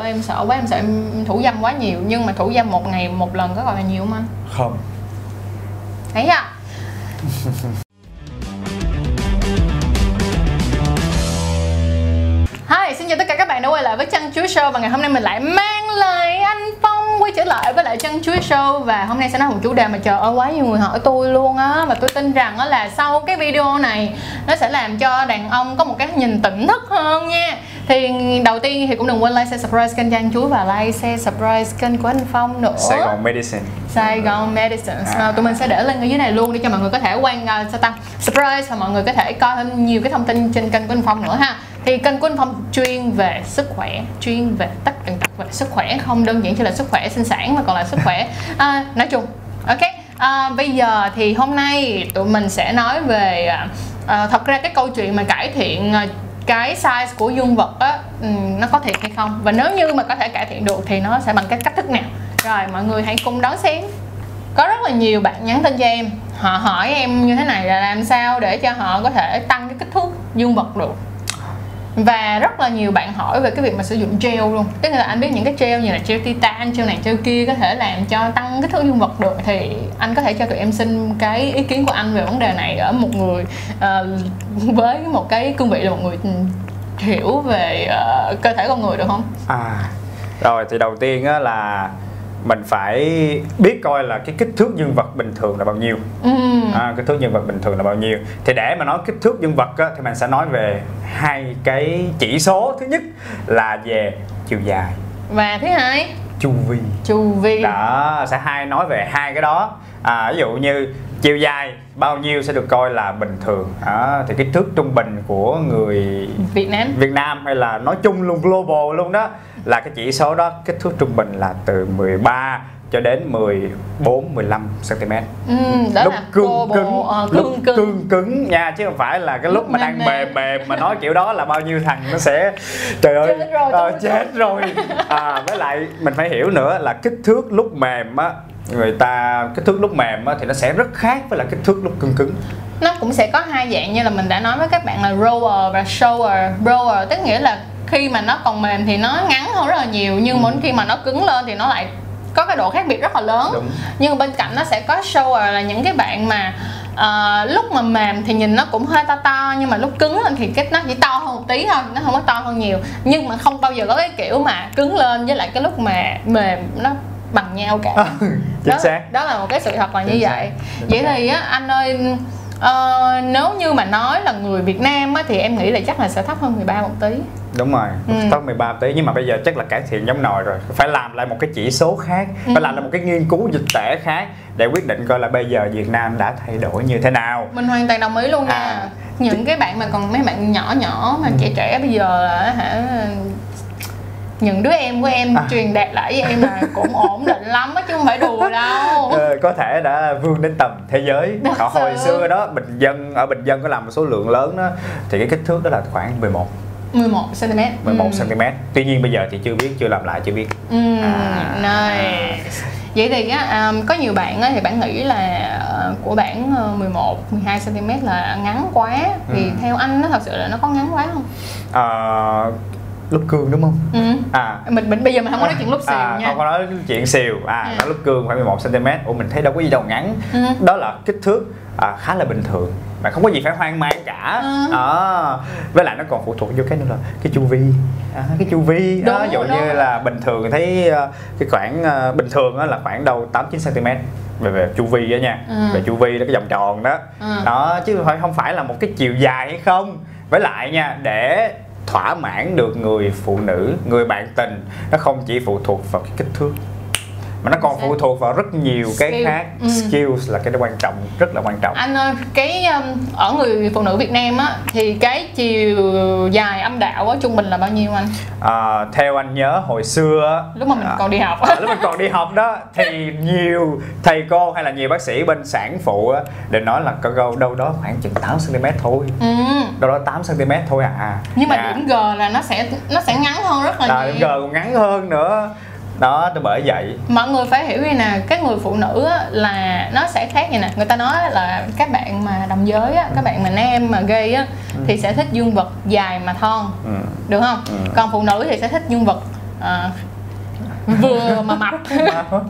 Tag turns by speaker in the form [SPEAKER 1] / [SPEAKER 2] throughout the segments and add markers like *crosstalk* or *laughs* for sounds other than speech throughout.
[SPEAKER 1] ơi em sợ quá em sợ em thủ dâm quá nhiều nhưng mà thủ dâm một ngày một lần có gọi là nhiều không anh?
[SPEAKER 2] Không.
[SPEAKER 1] Thấy chưa? *laughs* Hi, xin chào tất cả các bạn đã quay lại với Chân Chuối Show và ngày hôm nay mình lại mang lại anh Phong quay trở lại với lại Chân Chuối Show. Và hôm nay sẽ nói một chủ đề mà trời ơi quá nhiều người hỏi tôi luôn á. Và tôi tin rằng á là sau cái video này nó sẽ làm cho đàn ông có một cái nhìn tỉnh thức hơn nha. Thì đầu tiên thì cũng đừng quên like, share, subscribe kênh Chân Chuối. Và like, share, subscribe kênh của anh Phong nữa.
[SPEAKER 2] Sài Gòn Medicine.
[SPEAKER 1] Sài Gòn Medicine. À. tụi mình sẽ để link ở dưới này luôn để cho mọi người có thể quan uh, sao ta? Surprise và mọi người có thể coi thêm nhiều cái thông tin trên kênh của anh Phong nữa ha thì kênh của anh Phong chuyên về sức khỏe chuyên về tất cả tật về sức khỏe không đơn giản chỉ là sức khỏe sinh sản mà còn là sức khỏe. À, nói chung ok? À, bây giờ thì hôm nay tụi mình sẽ nói về à, à thật ra cái câu chuyện mà cải thiện à, cái size của dương vật á ừ, nó có thiệt hay không? Và nếu như mà có thể cải thiện được thì nó sẽ bằng cái cách thức nào? Rồi mọi người hãy cùng đón xem. Có rất là nhiều bạn nhắn tin cho em. Họ hỏi em như thế này là làm sao để cho họ có thể tăng cái kích thước dương vật được? Và rất là nhiều bạn hỏi về cái việc mà sử dụng gel luôn. Tức là anh biết những cái gel như là gel titan gel này gel kia có thể làm cho tăng kích thước dương vật được. Thì anh có thể cho tụi em xin cái ý kiến của anh về vấn đề này ở một người uh, với một cái cương vị là một người hiểu về uh, cơ thể con người được không?
[SPEAKER 2] À rồi thì đầu tiên á là mình phải biết coi là cái kích thước dương vật bình thường là bao nhiêu. Ừ. à, kích thước dương vật bình thường là bao nhiêu. Thì để mà nói kích thước dương vật á, thì mình sẽ nói về hai cái chỉ số. Thứ nhất là về chiều dài.
[SPEAKER 1] Và thứ hai?
[SPEAKER 2] Chu vi.
[SPEAKER 1] Chu vi.
[SPEAKER 2] Đó sẽ hai nói về hai cái đó. À, ví dụ như chiều dài bao nhiêu sẽ được coi là bình thường. À, thì kích thước trung bình của người
[SPEAKER 1] Việt Nam.
[SPEAKER 2] Việt Nam hay là nói chung luôn global luôn đó là cái chỉ số đó kích thước trung bình là từ 13 cho đến 14 15 cm.
[SPEAKER 1] Ừ, đó
[SPEAKER 2] lúc
[SPEAKER 1] là
[SPEAKER 2] cương cứng,
[SPEAKER 1] uh,
[SPEAKER 2] lúc
[SPEAKER 1] cương,
[SPEAKER 2] cứng. cứng nha chứ không phải là cái lúc, lúc mà đang mềm mềm mà nói kiểu đó là bao nhiêu thằng nó sẽ trời ơi
[SPEAKER 1] chết rồi,
[SPEAKER 2] à, chết rồi. À với lại mình phải hiểu nữa là kích thước lúc mềm á người ta kích thước lúc mềm á, thì nó sẽ rất khác với là kích thước lúc cứng cứng.
[SPEAKER 1] Nó cũng sẽ có hai dạng như là mình đã nói với các bạn là roller và shower. Roller tức nghĩa là khi mà nó còn mềm thì nó ngắn hơn rất là nhiều nhưng ừ. mỗi khi mà nó cứng lên thì nó lại có cái độ khác biệt rất là lớn. Đúng. nhưng bên cạnh nó sẽ có shower là những cái bạn mà uh, lúc mà mềm thì nhìn nó cũng hơi to to nhưng mà lúc cứng lên thì cái nó chỉ to hơn một tí thôi nó không có to hơn nhiều. Nhưng mà không bao giờ có cái kiểu mà cứng lên với lại cái lúc mà mềm nó bằng nhau cả. *laughs*
[SPEAKER 2] Chính đó, xác.
[SPEAKER 1] đó là một cái sự thật là như vậy. Vậy thì á anh ơi uh, nếu như mà nói là người Việt Nam á, thì em nghĩ là chắc là sẽ thấp hơn 13 một tí
[SPEAKER 2] đúng rồi ừ. thấp 13 tí nhưng mà bây giờ chắc là cải thiện giống nồi rồi phải làm lại một cái chỉ số khác ừ. phải làm lại một cái nghiên cứu dịch tễ khác để quyết định coi là bây giờ Việt Nam đã thay đổi như thế nào
[SPEAKER 1] mình hoàn toàn đồng ý luôn nha à, những cái bạn mà còn mấy bạn nhỏ nhỏ mà ừ. trẻ trẻ bây giờ là hả những đứa em của em à. truyền đạt lại với em là cũng ổn định lắm á chứ không phải đùa đâu *laughs*
[SPEAKER 2] ờ, có thể đã vươn đến tầm thế giới họ hồi xưa đó bình dân ở bình dân có làm một số lượng lớn đó thì cái kích thước đó là khoảng 11
[SPEAKER 1] 11 cm
[SPEAKER 2] 11 ừ. cm tuy nhiên bây giờ thì chưa biết chưa làm lại chưa biết
[SPEAKER 1] ừ, à. nice vậy thì á, um, có nhiều bạn á, thì bạn nghĩ là uh, của bạn uh, 11 12 cm là ngắn quá thì ừ. theo anh nó thật sự là nó có ngắn quá không?
[SPEAKER 2] Uh, lúc cương đúng không?
[SPEAKER 1] Ừ. À mình, mình bây giờ mình không có nói chuyện lúc xìu
[SPEAKER 2] à,
[SPEAKER 1] nha.
[SPEAKER 2] Không có nói chuyện xìu. À ừ. nói lúc cương khoảng 11 cm. Ủa mình thấy đâu có gì đâu ngắn. Ừ. Đó là kích thước à, khá là bình thường mà không có gì phải hoang mang cả ừ. à, với lại nó còn phụ thuộc vô cái nữa là cái chu vi à, cái chu vi
[SPEAKER 1] đúng,
[SPEAKER 2] ví dụ như là bình thường thấy uh, cái khoảng uh, bình thường là khoảng đâu 8 9 cm về về chu vi đó nha ừ. về chu vi đó cái vòng tròn đó ừ. đó chứ phải không phải là một cái chiều dài hay không với lại nha để thỏa mãn được người phụ nữ, người bạn tình. Nó không chỉ phụ thuộc vào cái kích thước mà nó còn phụ thuộc vào rất nhiều cái Skill. khác. Ừ. skills là cái quan trọng rất là quan trọng.
[SPEAKER 1] Anh ơi cái um, ở người phụ nữ Việt Nam á thì cái chiều dài âm đạo á trung bình là bao nhiêu anh?
[SPEAKER 2] À, theo anh nhớ hồi xưa
[SPEAKER 1] lúc mà mình à, còn đi học.
[SPEAKER 2] à, lúc mình còn đi học đó thì nhiều thầy cô hay là nhiều bác sĩ bên sản phụ á để nói là có đâu đâu đó khoảng chừng 8 cm thôi. Ừ. đâu đó 8 cm thôi à.
[SPEAKER 1] Nhưng mà à. điểm G là nó sẽ nó sẽ ngắn hơn rất là
[SPEAKER 2] à, nhiều. điểm G còn ngắn hơn nữa đó tôi bởi vậy.
[SPEAKER 1] Mọi người phải hiểu như nè các người phụ nữ á, là nó sẽ khác như nè. Người ta nói là các bạn mà đồng giới á, các bạn mà nam mà gay á ừ. thì sẽ thích dương vật dài mà thon. Ừ. được không? Ừ. còn phụ nữ thì sẽ thích dương vật à, vừa mà mập. *laughs*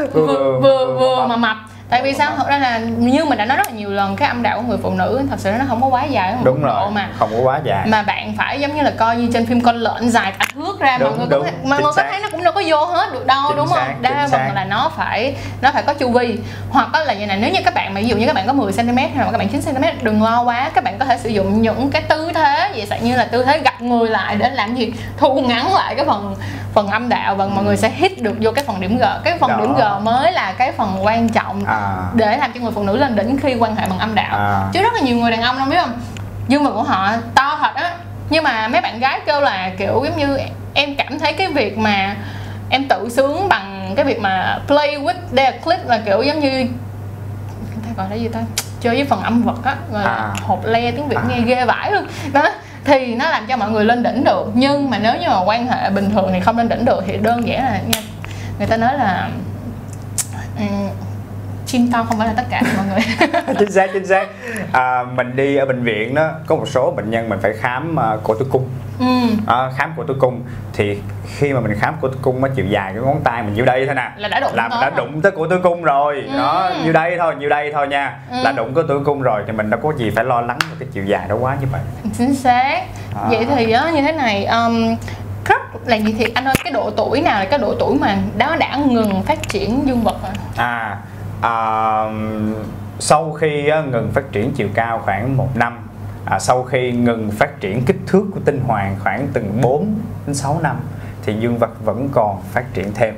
[SPEAKER 1] *laughs* Vừa vừa vừa mà mập. tại vì sao? Thật ra là như mình đã nói rất là nhiều lần cái âm đạo của người phụ nữ thật sự nó không có quá dài không
[SPEAKER 2] đúng rồi mà không có quá dài.
[SPEAKER 1] mà bạn phải giống như là coi như trên phim con lợn dài cả thước ra đúng, mọi người đúng, có mọi người có thấy nó cũng đâu có vô hết được đâu chính đúng xác, không đa phần là nó phải nó phải có chu vi. Hoặc là như này nếu như các bạn mà ví dụ như các bạn có 10 cm hay là các bạn 9 cm đừng lo quá. Các bạn có thể sử dụng những cái tư thế vậy như là tư thế gập người lại để làm gì? Thu ngắn lại cái phần phần âm đạo và ừ. mọi người sẽ hít được vô cái phần điểm G. Cái phần Đó. điểm G mới là cái phần quan trọng à. để làm cho người phụ nữ lên đỉnh khi quan hệ bằng âm đạo. À. chứ rất là nhiều người đàn ông đâu biết không? Dương vật của họ to thật á nhưng mà mấy bạn gái kêu là kiểu giống như em cảm thấy cái việc mà em tự sướng bằng cái việc mà play with their clit là kiểu giống như thấy gọi là gì ta chơi với phần âm vật á là à. hộp le tiếng việt à. nghe ghê vãi luôn đó thì nó làm cho mọi người lên đỉnh được nhưng mà nếu như mà quan hệ bình thường thì không lên đỉnh được thì đơn giản là người ta nói là um, chim to không phải là tất cả mọi người. *laughs*
[SPEAKER 2] Chính xác chính xác. À, mình đi ở bệnh viện đó có một số bệnh nhân mình phải khám uh, cổ tử cung. Ừ. à, khám cổ tử cung thì khi mà mình khám cổ tử cung nó chiều dài cái ngón tay mình nhiêu đây thôi nè.
[SPEAKER 1] Là đã đụng
[SPEAKER 2] là mình đã đụng tới cổ tử cung rồi. Ừ. đó nhiêu đây thôi nhiêu đây thôi nha. Ừ. là đụng cổ tử cung rồi thì mình đâu có gì phải lo lắng về cái chiều dài đó quá như vậy.
[SPEAKER 1] Chính xác. À. vậy thì á như thế này um, rất là gì thì anh ơi cái độ tuổi nào là cái độ tuổi mà đó đã ngừng phát triển dương vật à,
[SPEAKER 2] à à, sau khi á, ngừng phát triển chiều cao khoảng một năm à, sau khi ngừng phát triển kích thước của tinh hoàng khoảng từng 4 đến 6 năm thì dương vật vẫn còn phát triển thêm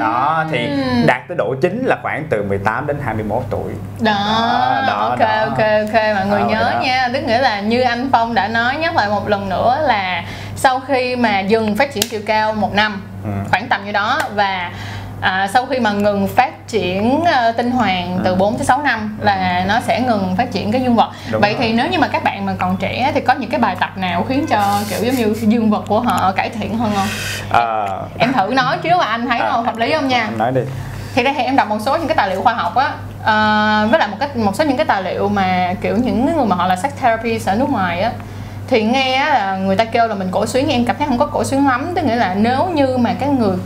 [SPEAKER 2] đó thì đạt tới độ chính là khoảng từ 18 đến 21 tuổi
[SPEAKER 1] đó, đó, đó ok đó. ok ok mọi người đó, nhớ đó. nha tức nghĩa là như anh Phong đã nói nhắc lại một lần nữa là sau khi mà dừng phát triển chiều cao một năm ừ. khoảng tầm như đó và à, sau khi mà ngừng phát triển uh, tinh hoàng từ 4 tới 6 năm là nó sẽ ngừng phát triển cái dương vật. Đúng vậy rồi. thì nếu như mà các bạn mà còn trẻ thì có những cái bài tập nào khiến cho kiểu giống như dương vật của họ cải thiện hơn không? À... em thử nói chứ mà anh thấy à, không? Hợp lý không nha?
[SPEAKER 2] Nói đi.
[SPEAKER 1] Thì đây thì em đọc một số những cái tài liệu khoa học á. À, với lại một cái một số những cái tài liệu mà kiểu những người mà họ là sex therapist ở nước ngoài á thì nghe là người ta kêu là mình cổ xuyến em cảm thấy không có cổ xuyến lắm. Tức nghĩa là nếu như mà cái người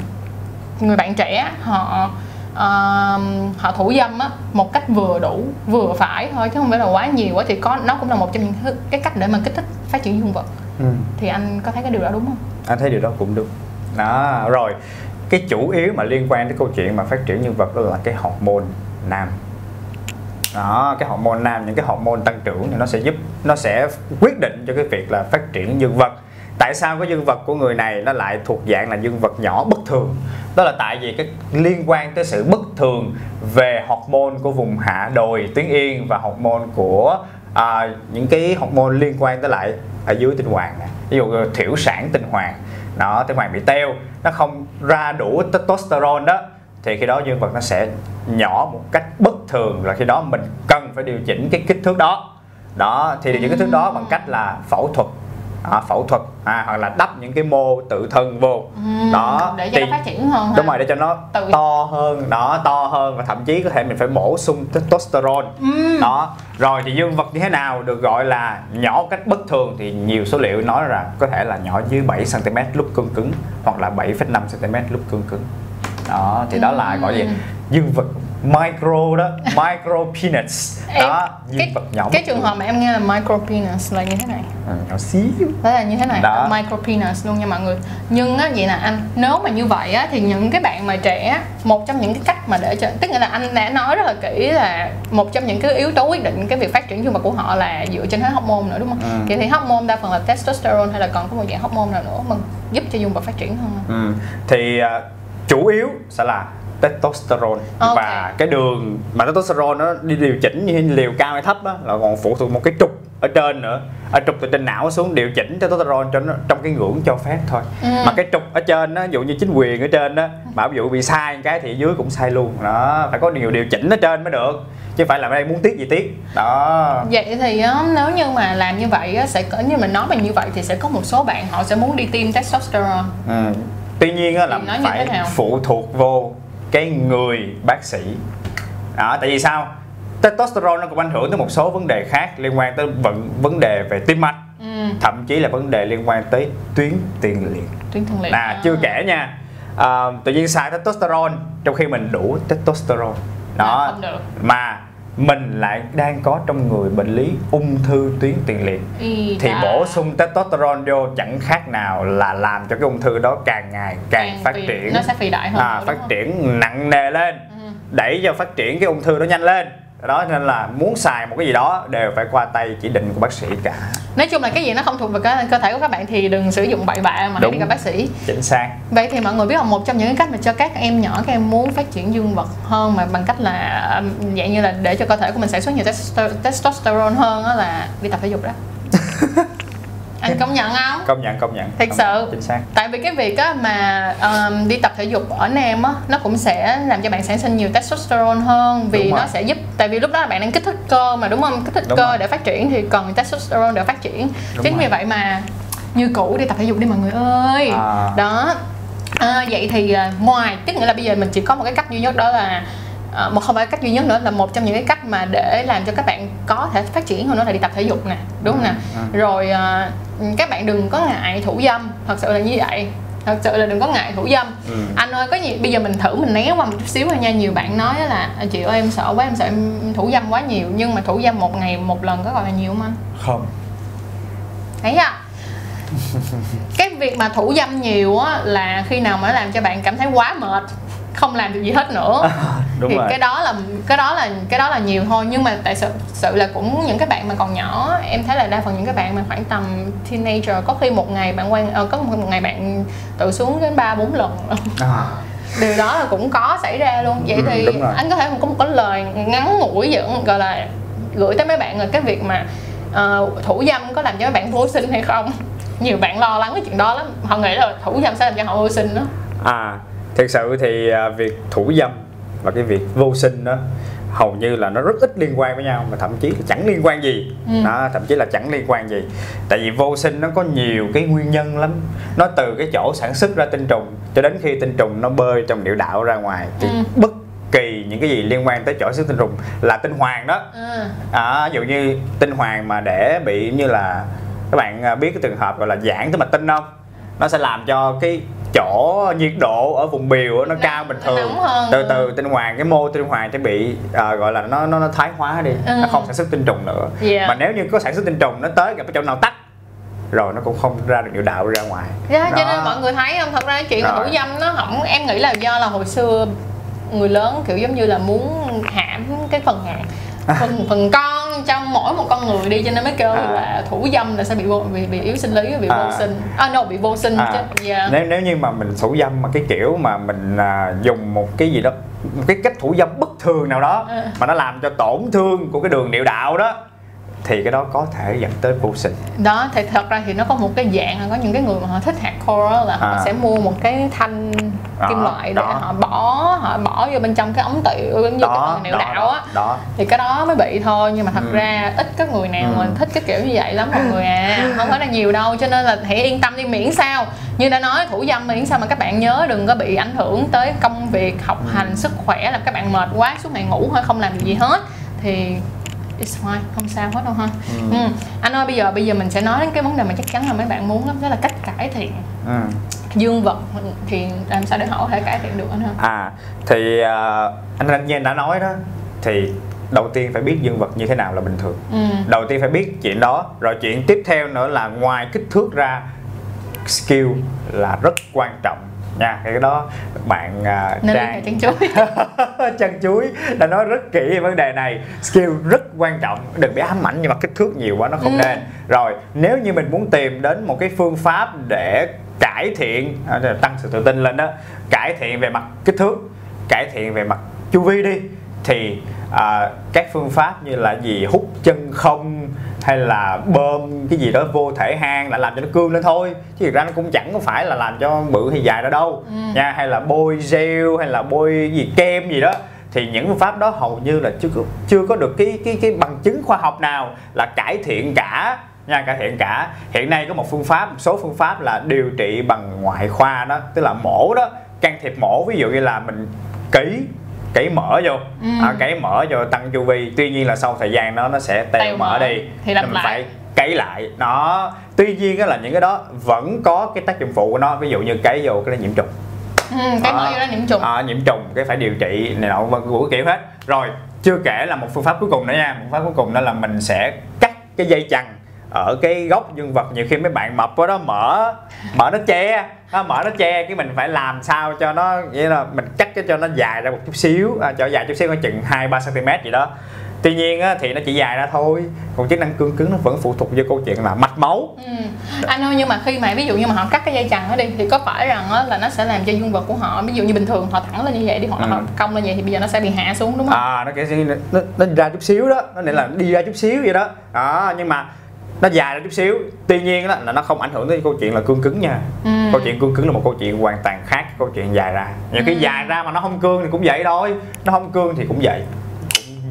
[SPEAKER 1] người bạn trẻ họ uh, họ thủ dâm á một cách vừa đủ vừa phải thôi chứ không phải là quá nhiều quá thì có nó cũng là một trong những cái cách để mà kích thích phát triển dương vật. Ừ. thì anh có thấy cái điều đó đúng không?
[SPEAKER 2] Anh thấy điều đó cũng đúng. Đó rồi cái chủ yếu mà liên quan đến câu chuyện mà phát triển dương vật đó là cái hormone nam. Đó cái hormone nam những cái hormone tăng trưởng thì nó sẽ giúp nó sẽ quyết định cho cái việc là phát triển dương vật. Tại sao cái dương vật của người này nó lại thuộc dạng là dương vật nhỏ bất thường đó là tại vì cái liên quan tới sự bất thường về hormone của vùng hạ đồi tuyến yên và hormone của à, những cái hormone liên quan tới lại ở dưới tinh hoàng ví dụ thiểu sản tinh hoàng nó tinh hoàng bị teo nó không ra đủ testosterone đó thì khi đó dương vật nó sẽ nhỏ một cách bất thường rồi khi đó mình cần phải điều chỉnh cái kích thước đó. Đó thì điều chỉnh kích thước đó bằng cách là phẫu thuật à, phẫu thuật à, hoặc là đắp những cái mô tự thân vô
[SPEAKER 1] ừ, đó để cho thì, nó phát triển hơn
[SPEAKER 2] đúng ha? rồi để cho nó tự... to hơn đó to hơn và thậm chí có thể mình phải bổ sung testosterone ừ. đó rồi thì dương vật như thế nào được gọi là nhỏ cách bất thường thì nhiều số liệu nói rằng có thể là nhỏ dưới 7 cm lúc cương cứng hoặc là 7,5 cm lúc cương cứng đó thì đó là gọi gì ừ. dương vật micro đó micro peanuts. Đó
[SPEAKER 1] em, cái, vật nhỏ cái trường hợp mà em nghe là micro peanuts là như thế này.
[SPEAKER 2] À, nhỏ xíu.
[SPEAKER 1] Đó là như thế này đó. micro peanuts luôn nha mọi người. Nhưng á vậy là anh nếu mà như vậy á thì những cái bạn mà trẻ một trong những cái cách mà để cho tức là anh đã nói rất là kỹ là một trong những cái yếu tố quyết định cái việc phát triển dương vật của họ là dựa trên hết hormone nữa đúng không? Ừ. vậy thì hormone đa phần là testosterone hay là còn có một dạng hormone nào nữa mà giúp cho dương vật phát triển hơn
[SPEAKER 2] ừ. thì uh, chủ yếu sẽ là testosterone. Okay. và cái đường mà testosterone nó đi điều chỉnh như liều cao hay thấp đó là còn phụ thuộc một cái trục ở trên nữa. Ở trục từ trên não xuống điều chỉnh testosterone cho nó trong cái ngưỡng cho phép thôi. Ừ. mà cái trục ở trên đó ví dụ như chính quyền ở trên đó bảo ví dụ bị sai cái thì dưới cũng sai luôn. Đó phải có điều điều chỉnh ở trên mới được chứ phải làm đây muốn tiết gì tiết đó.
[SPEAKER 1] Vậy thì nếu như mà làm như vậy sẽ có như mình nói mà như vậy thì sẽ có một số bạn họ sẽ muốn đi tiêm testosterone.
[SPEAKER 2] Ừ. tuy nhiên là phải phụ thuộc vô cái người bác sĩ. Đó tại vì sao? Testosterone nó cũng ảnh hưởng tới một số vấn đề khác liên quan tới vận vấn đề về tim mạch ừ. thậm chí là vấn đề liên quan tới tuyến tiền liệt.
[SPEAKER 1] Tuyến tiền liệt
[SPEAKER 2] à, à. chưa kể nha. À, tự nhiên xài testosterone trong khi mình đủ testosterone. Đó.
[SPEAKER 1] à,
[SPEAKER 2] mà mình lại đang có trong người bệnh lý ung thư tuyến tiền liệt.
[SPEAKER 1] Ý
[SPEAKER 2] thì bổ sung testosterone vô chẳng khác nào là làm cho cái ung thư đó càng ngày càng, càng phát triển.
[SPEAKER 1] nó sẽ phì đại hơn
[SPEAKER 2] à, phát triển nặng nề lên. Ừ. đẩy cho phát triển cái ung thư đó nhanh lên. Đó nên là muốn xài một cái gì đó đều phải qua tay chỉ định của bác sĩ cả
[SPEAKER 1] nói chung là cái gì nó không thuộc về cái cơ thể của các bạn thì đừng sử dụng bậy bạ mà hãy đi gặp bác sĩ.
[SPEAKER 2] Chính xác.
[SPEAKER 1] Vậy thì mọi người biết là một trong những cái cách mà cho các em nhỏ các em muốn phát triển dương vật hơn mà bằng cách là dạng như là để cho cơ thể của mình sản xuất nhiều testosterone hơn đó là đi tập thể dục đó *laughs* công nhận. Không?
[SPEAKER 2] Công nhận công nhận.
[SPEAKER 1] Thật
[SPEAKER 2] công
[SPEAKER 1] sự.
[SPEAKER 2] chính xác.
[SPEAKER 1] Tại vì cái việc á mà um, đi tập thể dục ở nam á nó cũng sẽ làm cho bạn sản sinh nhiều testosterone hơn vì nó sẽ giúp tại vì lúc đó là bạn đang kích thích cơ mà đúng không? Kích thích đúng cơ rồi. để phát triển thì cần testosterone để phát triển. Đúng chính rồi. vì vậy mà như cũ đi tập thể dục đi mọi người ơi. À. đó. À, vậy thì uh, ngoài tức nghĩa là bây giờ mình chỉ có một cái cách duy nhất đó là à, một không phải cách duy nhất nữa là một trong những cái cách mà để làm cho các bạn có thể phát triển hơn nữa là đi tập thể dục nè đúng không ừ, nè? ừ. rồi à, các bạn đừng có ngại thủ dâm. Thật sự là như vậy. Thật sự là đừng có ngại thủ dâm. Ừ. anh ơi có gì bây giờ mình thử mình né qua một chút xíu thôi nha. Nhiều bạn nói là chị ơi em sợ quá em sợ em thủ dâm quá nhiều. Nhưng mà thủ dâm một ngày một lần có gọi là nhiều không anh?
[SPEAKER 2] Không.
[SPEAKER 1] Thấy chưa? *laughs* Cái việc mà thủ dâm nhiều á là khi nào mà làm cho bạn cảm thấy quá mệt không làm được gì hết nữa
[SPEAKER 2] Đúng
[SPEAKER 1] thì
[SPEAKER 2] rồi.
[SPEAKER 1] cái đó là cái đó là cái đó là nhiều thôi. Nhưng mà tại sự, sự là cũng những cái bạn mà còn nhỏ em thấy là đa phần những cái bạn mà khoảng tầm teenager có khi một ngày bạn quan uh, có một, một ngày bạn tự xuống đến ba bốn lần. À. điều đó là cũng có xảy ra luôn. Vậy ừ, thì anh có thể có một cái lời ngắn ngủi dẫn gọi là gửi tới mấy bạn là cái việc mà uh, thủ dâm có làm cho mấy bạn vô sinh hay không? Nhiều bạn lo lắng cái chuyện đó lắm. Họ nghĩ là thủ dâm sẽ làm cho họ vô sinh đó.
[SPEAKER 2] À thực sự thì à, việc thủ dâm và cái việc vô sinh đó hầu như là nó rất ít liên quan với nhau mà thậm chí là chẳng liên quan gì ừ. đó, thậm chí là chẳng liên quan gì tại vì vô sinh nó có nhiều cái nguyên nhân lắm nó từ cái chỗ sản xuất ra tinh trùng cho đến khi tinh trùng nó bơi trong niệu đạo ra ngoài thì ừ. bất kỳ những cái gì liên quan tới chỗ xuất tinh trùng là tinh hoàng đó ừ. à, ví dụ như tinh hoàng mà để bị như là các bạn à, biết cái trường hợp gọi là giãn tới mạch tinh không nó sẽ làm cho cái chỗ nhiệt độ ở vùng biểu nó cao bình thường. từ từ tinh hoàng cái mô tinh hoàng sẽ bị uh, gọi là nó nó nó thái hóa đi ừ. nó không sản xuất tinh trùng nữa. Yeah. mà nếu như có sản xuất tinh trùng nó tới gặp cái chỗ nào tắt rồi nó cũng không ra được niệu đạo ra ngoài.
[SPEAKER 1] Yeah, dạ, cho nên mọi người thấy không? Thật ra chuyện thủ dâm nó không em nghĩ là do là hồi xưa người lớn kiểu giống như là muốn hãm cái phần phần phần con trong mỗi một con người đi cho nên mới kêu à. là thủ dâm là sẽ bị vô bị, bị yếu sinh lý bị à. vô sinh à no bị vô sinh à. chứ yeah.
[SPEAKER 2] nếu nếu như mà mình thủ dâm mà cái kiểu mà mình à, dùng một cái gì đó một cái cách thủ dâm bất thường nào đó à. mà nó làm cho tổn thương của cái đường niệu đạo đó thì cái đó có thể dẫn tới vô sinh
[SPEAKER 1] đó thì thật ra thì nó có một cái dạng là có những cái người mà họ thích hardcore là họ à. sẽ mua một cái thanh đó, kim loại để đó. họ bỏ họ bỏ vô bên trong cái ống tiểu như đó, cái niệu đạo á
[SPEAKER 2] đó.
[SPEAKER 1] thì cái đó mới bị thôi nhưng mà thật ừ. ra ít có người nào ừ. mà thích cái kiểu như vậy lắm mọi người à không phải là nhiều đâu cho nên là hãy yên tâm đi miễn sao như đã nói thủ dâm miễn sao mà các bạn nhớ đừng có bị ảnh hưởng tới công việc học ừ. hành sức khỏe làm các bạn mệt quá suốt ngày ngủ thôi không làm được gì hết thì it's fine không sao hết đâu ha ừ. Ừ. anh ơi bây giờ bây giờ mình sẽ nói đến cái vấn đề mà chắc chắn là mấy bạn muốn lắm đó là cách cải thiện ừ. dương vật thì làm sao để họ có thể cải thiện được anh ha
[SPEAKER 2] à thì uh, anh anh như anh đã nói đó thì đầu tiên phải biết dương vật như thế nào là bình thường ừ. đầu tiên phải biết chuyện đó rồi chuyện tiếp theo nữa là ngoài kích thước ra skill là rất quan trọng nha cái đó bạn uh,
[SPEAKER 1] Nên trang. chân chuối. *laughs*
[SPEAKER 2] Chân chuối đã nói rất kỹ về vấn đề này. Skill rất quan trọng. Đừng bị ám ảnh nhưng mà kích thước nhiều quá nó không ừ. nên. Rồi nếu như mình muốn tìm đến một cái phương pháp để cải thiện à, tăng sự tự tin lên đó cải thiện về mặt kích thước cải thiện về mặt chu vi đi thì à, các phương pháp như là gì? Hút chân không hay là bơm cái gì đó vô thể hang là làm cho nó cương lên thôi. Chứ thực ra nó cũng chẳng có phải là làm cho bự hay dài đó đâu ừ. nha. Hay là bôi gel hay là bôi gì kem gì đó. Thì những phương pháp đó hầu như là chưa có, chưa có được cái cái cái bằng chứng khoa học nào là cải thiện cả nha cải thiện cả. Hiện nay có một phương pháp một số phương pháp là điều trị bằng ngoại khoa đó tức là mổ đó can thiệp mổ. Ví dụ như là mình ký cấy mỡ vô. Ừ. à, cấy mỡ vô tăng chu vi. Tuy nhiên là sau thời gian đó nó sẽ teo mỡ đi.
[SPEAKER 1] Thì làm
[SPEAKER 2] mình
[SPEAKER 1] lại.
[SPEAKER 2] phải cấy lại. Nó tuy nhiên á là những cái đó vẫn có cái tác dụng phụ của nó. Ví dụ như cấy vô cái nhiễm trùng.
[SPEAKER 1] Ừ, cái mỡ đó. nhiễm trùng.
[SPEAKER 2] À, nhiễm trùng cái phải điều trị này nọ vân của kiểu hết. Rồi chưa kể là một phương pháp cuối cùng nữa nha. Một phương pháp cuối cùng đó là mình sẽ cắt cái dây chằng ở cái gốc dương vật nhiều khi mấy bạn mập quá đó mở mở nó che. Nó mở nó che cái mình phải làm sao cho nó nghĩa là mình cắt cái cho nó dài ra một chút xíu à, cho dài chút xíu có chừng hai ba cm gì đó. Tuy nhiên á, thì nó chỉ dài ra thôi. Còn chức năng cương cứng nó vẫn phụ thuộc vào câu chuyện là mạch máu.
[SPEAKER 1] Ừ. anh ơi nhưng mà khi mà ví dụ như mà họ cắt cái dây chằng đó đi thì có phải rằng á, là nó sẽ làm cho dương vật của họ ví dụ như bình thường họ thẳng lên như vậy đi hoặc là
[SPEAKER 2] Ừ.
[SPEAKER 1] họ cong lên vậy thì bây giờ nó sẽ bị hạ xuống đúng không?
[SPEAKER 2] À nó cái nó, nó ra chút xíu đó. Nó nghĩa là đi ra chút xíu vậy đó. Đó nhưng mà nó dài ra chút xíu. Tuy nhiên đó là nó không ảnh hưởng tới câu chuyện là cương cứng nha.
[SPEAKER 1] Ừ.
[SPEAKER 2] câu chuyện cương cứng là một câu chuyện hoàn toàn khác câu chuyện dài ra. Khi
[SPEAKER 1] Ừ.
[SPEAKER 2] dài ra mà nó không cương thì cũng vậy thôi. Nó không cương thì cũng vậy.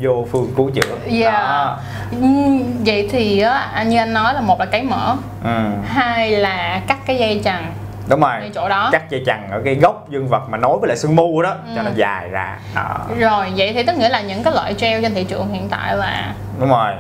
[SPEAKER 2] Vô phương cứu chữa.
[SPEAKER 1] Yeah.
[SPEAKER 2] đó.
[SPEAKER 1] Ừ, vậy thì á như anh nói là một là cấy mỡ
[SPEAKER 2] ừ.
[SPEAKER 1] hai là cắt cái dây chằng
[SPEAKER 2] đúng rồi.
[SPEAKER 1] chỗ đó.
[SPEAKER 2] Cắt dây chằng ở cái gốc dương vật mà nối với lại xương mu đó cho
[SPEAKER 1] Ừ.
[SPEAKER 2] nó dài ra. Đó.
[SPEAKER 1] Rồi vậy thì tức nghĩa là những cái loại gel trên thị trường hiện tại là
[SPEAKER 2] đúng rồi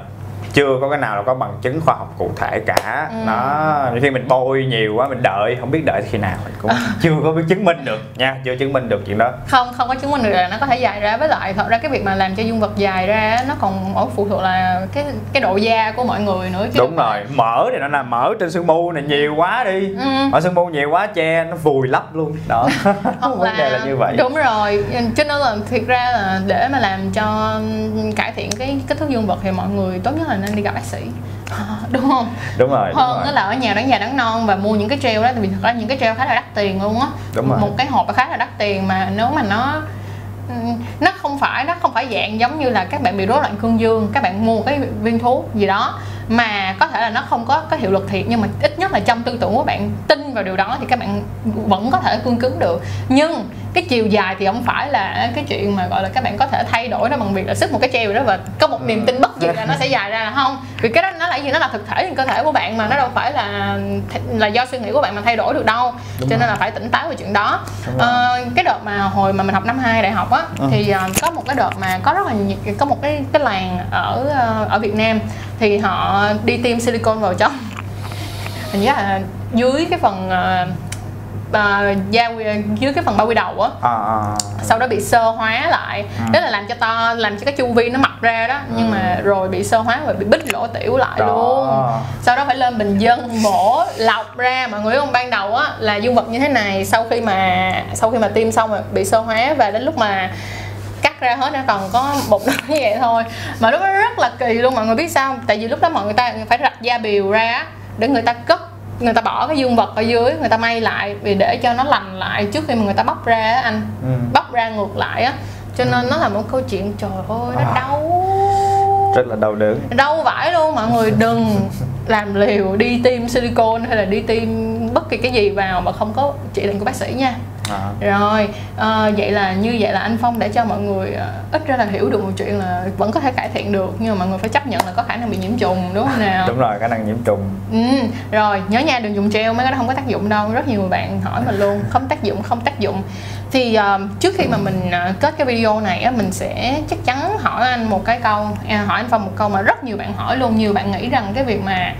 [SPEAKER 2] chưa có cái nào là có bằng chứng khoa học cụ thể cả.
[SPEAKER 1] Ừ.
[SPEAKER 2] nó khi mình bôi nhiều quá mình đợi không biết đợi khi nào mình cũng *laughs* chưa có biết chứng minh được nha chưa chứng minh được chuyện đó.
[SPEAKER 1] Không không có chứng minh được là nó có thể dài ra. Với lại thật ra cái việc mà làm cho dương vật dài ra nó còn ở phụ thuộc là cái cái độ da của mọi người nữa chứ.
[SPEAKER 2] Đúng rồi mỡ thì nó là mỡ trên xương mu này nhiều quá đi.
[SPEAKER 1] Ừ.
[SPEAKER 2] ở xương mu nhiều quá che nó vùi lấp luôn. Đó *laughs* vấn đề là như vậy.
[SPEAKER 1] đúng rồi cho nên là thiệt ra là để mà làm cho cải thiện cái kích thước dương vật thì mọi người tốt nhất là nên đi gặp bác sĩ *laughs* đúng không
[SPEAKER 2] đúng rồi đúng
[SPEAKER 1] hơn
[SPEAKER 2] rồi.
[SPEAKER 1] đó là ở nhà đáng già đáng non và mua những cái gel đó thì thật ra những cái gel khá là đắt tiền luôn á
[SPEAKER 2] Đúng rồi.
[SPEAKER 1] một cái hộp khá là đắt tiền mà nếu mà nó nó không phải nó không phải dạng giống như là các bạn bị rối loạn cương dương các bạn mua cái viên thuốc gì đó mà có thể là nó không có có hiệu lực thiệt nhưng mà ít nhất là trong tư tưởng của bạn tin vào điều đó thì các bạn vẫn có thể cương cứng được nhưng cái chiều dài thì không phải là cái chuyện mà gọi là các bạn có thể thay đổi nó bằng việc là sức một cái treo đó và có một niềm tin bất diệt là nó sẽ dài ra là không vì cái đó nó là gì nó là thực thể trên cơ thể của bạn mà nó đâu phải là là do suy nghĩ của bạn mà thay đổi được đâu
[SPEAKER 2] Đúng
[SPEAKER 1] cho
[SPEAKER 2] rồi.
[SPEAKER 1] nên là phải tỉnh táo về chuyện đó. Ờ, cái đợt mà hồi mà mình học năm 2 đại học á
[SPEAKER 2] Ừ.
[SPEAKER 1] thì ờ, có một cái đợt mà có rất là nhiều, có một cái cái làng ở ờ, ở Việt Nam thì họ đi tiêm silicone vào trong hình như là dưới cái phần ờ, da dưới cái phần bao quy đầu á
[SPEAKER 2] à, à.
[SPEAKER 1] sau đó bị sơ hóa lại
[SPEAKER 2] Ừ.
[SPEAKER 1] đó là làm cho to làm cho cái chu vi nó mập ra đó nhưng
[SPEAKER 2] Ừ.
[SPEAKER 1] mà rồi bị sơ hóa và bị bít lỗ tiểu lại
[SPEAKER 2] Đó.
[SPEAKER 1] luôn sau đó phải lên bình dân mổ lọc ra mọi người không ban đầu á là dương vật như thế này sau khi mà sau khi mà tiêm xong rồi bị sơ hóa và đến lúc mà ra hết nó còn có một đống như vậy thôi mà lúc đó rất là kỳ luôn mọi người biết sao không? tại vì lúc đó mọi người ta phải rạch da bìu ra để người ta cất người ta bỏ cái dương vật ở dưới người ta may lại vì để cho nó lành lại trước khi mà người ta bóc ra á anh
[SPEAKER 2] Ừ.
[SPEAKER 1] bóc ra ngược lại á cho nên nó là một câu chuyện trời ơi nó
[SPEAKER 2] À.
[SPEAKER 1] đau
[SPEAKER 2] rất là đau đớn
[SPEAKER 1] đau vãi luôn mọi người *laughs* đừng làm liều đi tiêm silicone hay là đi tiêm bất kỳ cái gì vào mà không có chỉ định của bác sĩ nha
[SPEAKER 2] à.
[SPEAKER 1] rồi ờ, vậy là như vậy là anh phong để cho mọi người ờ, ít ra là hiểu được một chuyện là vẫn có thể cải thiện được nhưng mà mọi người phải chấp nhận là có khả năng bị nhiễm trùng đúng không nào?
[SPEAKER 2] Đúng rồi khả năng nhiễm trùng.
[SPEAKER 1] Ừ, rồi nhớ nha đừng dùng gel mấy cái đó không có tác dụng đâu. Rất nhiều bạn hỏi mình luôn không tác dụng không tác dụng. Thì ờ, trước khi mà mình ờ, kết cái video này á mình sẽ chắc chắn hỏi anh một cái câu à, hỏi anh phong một câu mà rất nhiều bạn hỏi luôn. Nhiều bạn nghĩ rằng cái việc mà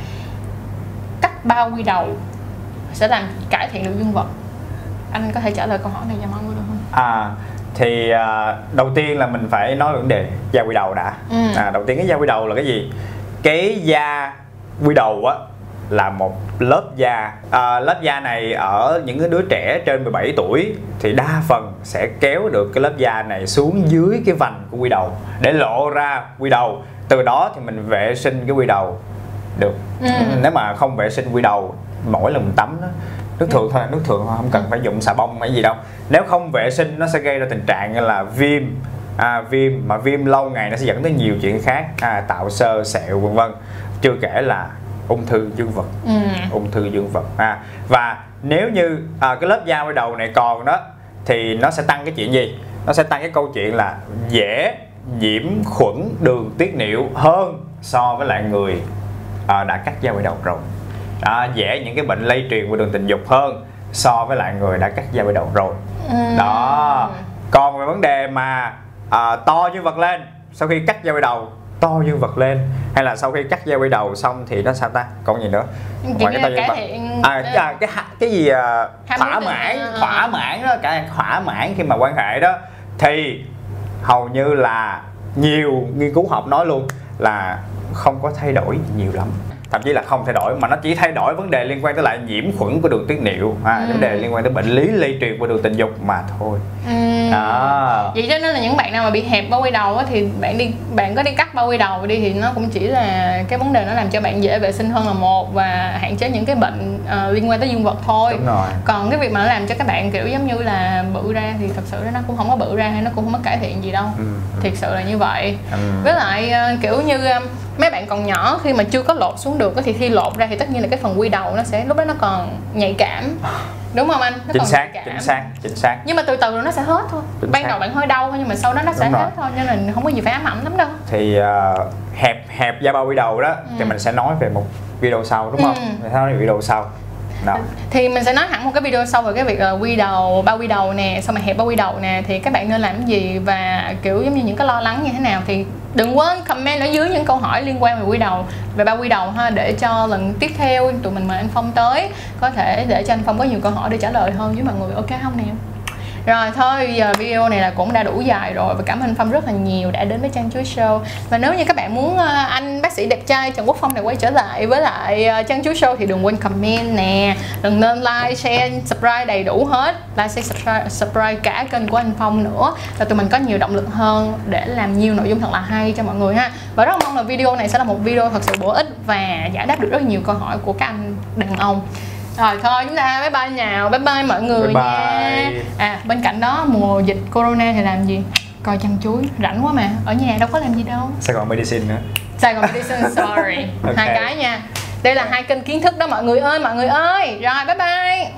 [SPEAKER 1] cắt bao quy đầu sẽ làm cải thiện được dương vật anh có thể trả lời câu hỏi này cho mọi người được không?
[SPEAKER 2] À thì à, đầu tiên là mình phải nói vấn đề da quy đầu đã.
[SPEAKER 1] Ừ.
[SPEAKER 2] à, đầu tiên cái da quy đầu là cái gì? Cái da quy đầu á là một lớp da. À, lớp da này ở những cái đứa trẻ trên 17 tuổi thì đa phần sẽ kéo được cái lớp da này xuống dưới cái vành của quy đầu để lộ ra quy đầu. Từ đó thì mình vệ sinh cái quy đầu được.
[SPEAKER 1] Ừ.
[SPEAKER 2] nếu mà không vệ sinh quy đầu mỗi lần tắm đó nước thường thôi nước thường thôi không cần phải dùng xà bông hay gì đâu. Nếu không vệ sinh nó sẽ gây ra tình trạng là viêm à, viêm mà viêm lâu ngày nó sẽ dẫn tới nhiều chuyện khác à, tạo sơ sẹo vân vân. Chưa kể là ung thư dương vật
[SPEAKER 1] ừ.
[SPEAKER 2] ung thư dương vật à, và nếu như à, cái lớp da quy đầu này còn đó thì nó sẽ tăng cái chuyện gì? Nó sẽ tăng cái câu chuyện là dễ nhiễm khuẩn đường tiết niệu hơn so với lại người à, đã cắt da quy đầu rồi à, dễ những cái bệnh lây truyền qua đường tình dục hơn so với lại người đã cắt da quy đầu rồi.
[SPEAKER 1] Ừ.
[SPEAKER 2] đó. Còn về vấn đề mà à, to dương vật lên sau khi cắt da quy đầu to dương vật lên hay là sau khi cắt da quay đầu xong thì nó sao ta? Còn gì nữa? Ngoài
[SPEAKER 1] như
[SPEAKER 2] to dương vật. à, cái, à, cái cái gì à,
[SPEAKER 1] Ham
[SPEAKER 2] thỏa mãn thỏa mãn đó cả thỏa mãn khi mà quan hệ đó thì hầu như là nhiều nghiên cứu học nói luôn là không có thay đổi nhiều lắm thậm chí là không thay đổi mà nó chỉ thay đổi vấn đề liên quan tới lại nhiễm khuẩn của đường tiết niệu à,
[SPEAKER 1] Ừ.
[SPEAKER 2] vấn đề liên quan tới bệnh lý lây truyền qua đường tình dục mà thôi
[SPEAKER 1] Ừm.
[SPEAKER 2] đó
[SPEAKER 1] vậy cho nên là những bạn nào mà bị hẹp bao quy đầu á, thì bạn đi bạn có đi cắt bao quy đầu đi thì nó cũng chỉ là cái vấn đề nó làm cho bạn dễ vệ sinh hơn là một và hạn chế những cái bệnh ờ, liên quan tới dương vật thôi
[SPEAKER 2] đúng rồi
[SPEAKER 1] còn cái việc mà nó làm cho các bạn kiểu giống như là bự ra thì thật sự nó cũng không có bự ra hay nó cũng không có cải thiện gì đâu
[SPEAKER 2] ừ.
[SPEAKER 1] thiệt sự là như vậy
[SPEAKER 2] Ừ.
[SPEAKER 1] với lại ờ, kiểu như mấy bạn còn nhỏ khi mà chưa có lột xuống được thì khi lột ra thì tất nhiên là cái phần quy đầu nó sẽ lúc đó nó còn nhạy cảm đúng không anh nó
[SPEAKER 2] chính
[SPEAKER 1] còn
[SPEAKER 2] xác
[SPEAKER 1] nhạy cảm.
[SPEAKER 2] chính xác chính xác
[SPEAKER 1] nhưng mà từ từ rồi nó sẽ hết thôi
[SPEAKER 2] Chính
[SPEAKER 1] ban
[SPEAKER 2] xác.
[SPEAKER 1] đầu bạn hơi đau thôi nhưng mà sau đó nó sẽ
[SPEAKER 2] Đúng rồi.
[SPEAKER 1] hết thôi nên là không có gì phải ám ảnh lắm đâu
[SPEAKER 2] thì ờ, hẹp hẹp da bao quy đầu đó thì mình sẽ nói về một video sau đúng không
[SPEAKER 1] Ừ.
[SPEAKER 2] nói về video sau đó.
[SPEAKER 1] Thì mình sẽ nói hẳn một cái video sau về cái việc là quy đầu bao quy đầu nè, xong rồi hẹp bao quy đầu nè, thì các bạn nên làm cái gì và, kiểu, giống như những cái lo lắng như thế nào thì đừng quên comment ở dưới những câu hỏi liên quan về quy đầu, về bao quy đầu ha, để cho lần tiếp theo tụi mình mời anh Phong tới, có thể để cho anh Phong có nhiều câu hỏi để trả lời hơn, với mọi người, ok không nè? Rồi thôi giờ video này là cũng đã đủ dài rồi và cảm ơn Phong rất là nhiều đã đến với Trang Chuối Show. Và nếu như các bạn muốn ờ, anh bác sĩ đẹp trai Trần Quốc Phong này quay trở lại với lại ờ, Trang Chuối Show thì đừng quên comment nè. Đừng nên like, share, subscribe đầy đủ hết. Like, share, subscribe, subscribe cả kênh của anh Phong nữa. Là tụi mình có nhiều động lực hơn để làm nhiều nội dung thật là hay cho mọi người ha. Và rất mong là video này sẽ là một video thật sự bổ ích và giải đáp được rất nhiều câu hỏi của các anh đàn ông rồi thôi chúng ta bye bye nào. Bye bye mọi người
[SPEAKER 2] Bye
[SPEAKER 1] nha.
[SPEAKER 2] bye.
[SPEAKER 1] à bên cạnh đó mùa dịch corona thì làm gì? Coi chăn chuối rảnh quá mà. Ở nhà đâu có làm gì đâu.
[SPEAKER 2] Sài Gòn Medicine nữa.
[SPEAKER 1] Sài Gòn Medicine *laughs* sorry.
[SPEAKER 2] Ok.
[SPEAKER 1] hai cái nha. Đây là hai kênh kiến thức đó mọi người ơi mọi người ơi. Rồi bye bye